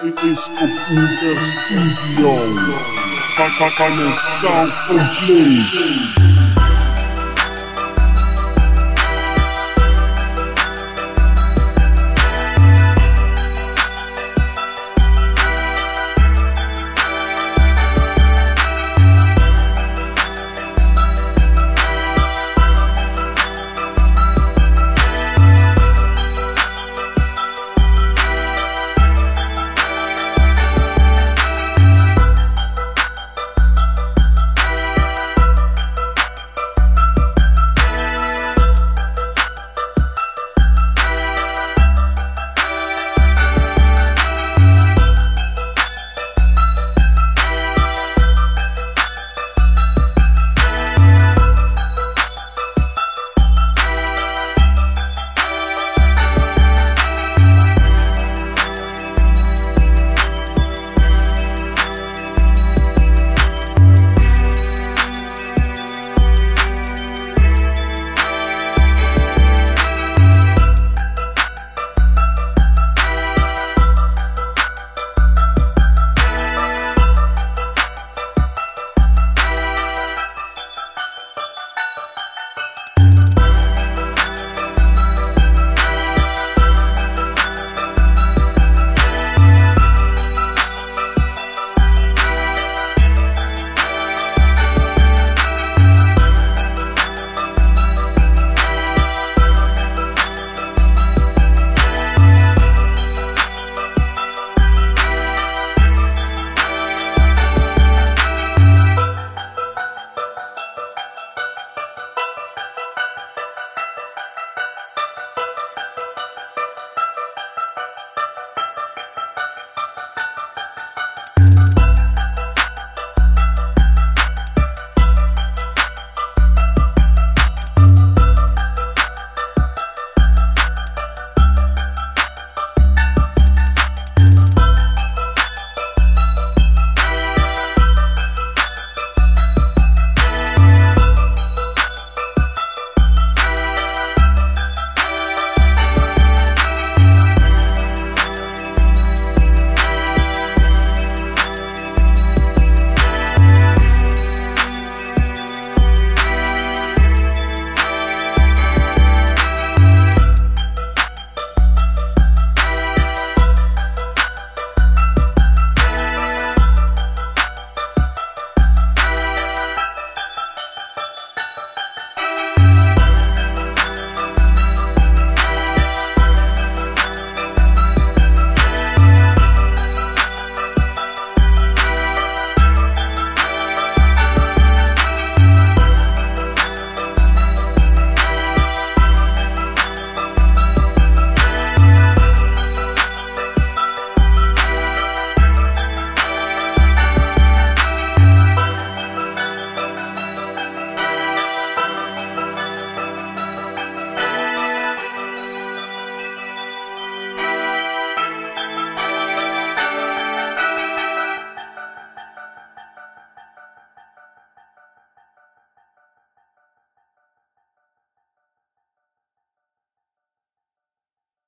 It's Computer Studio. Começar.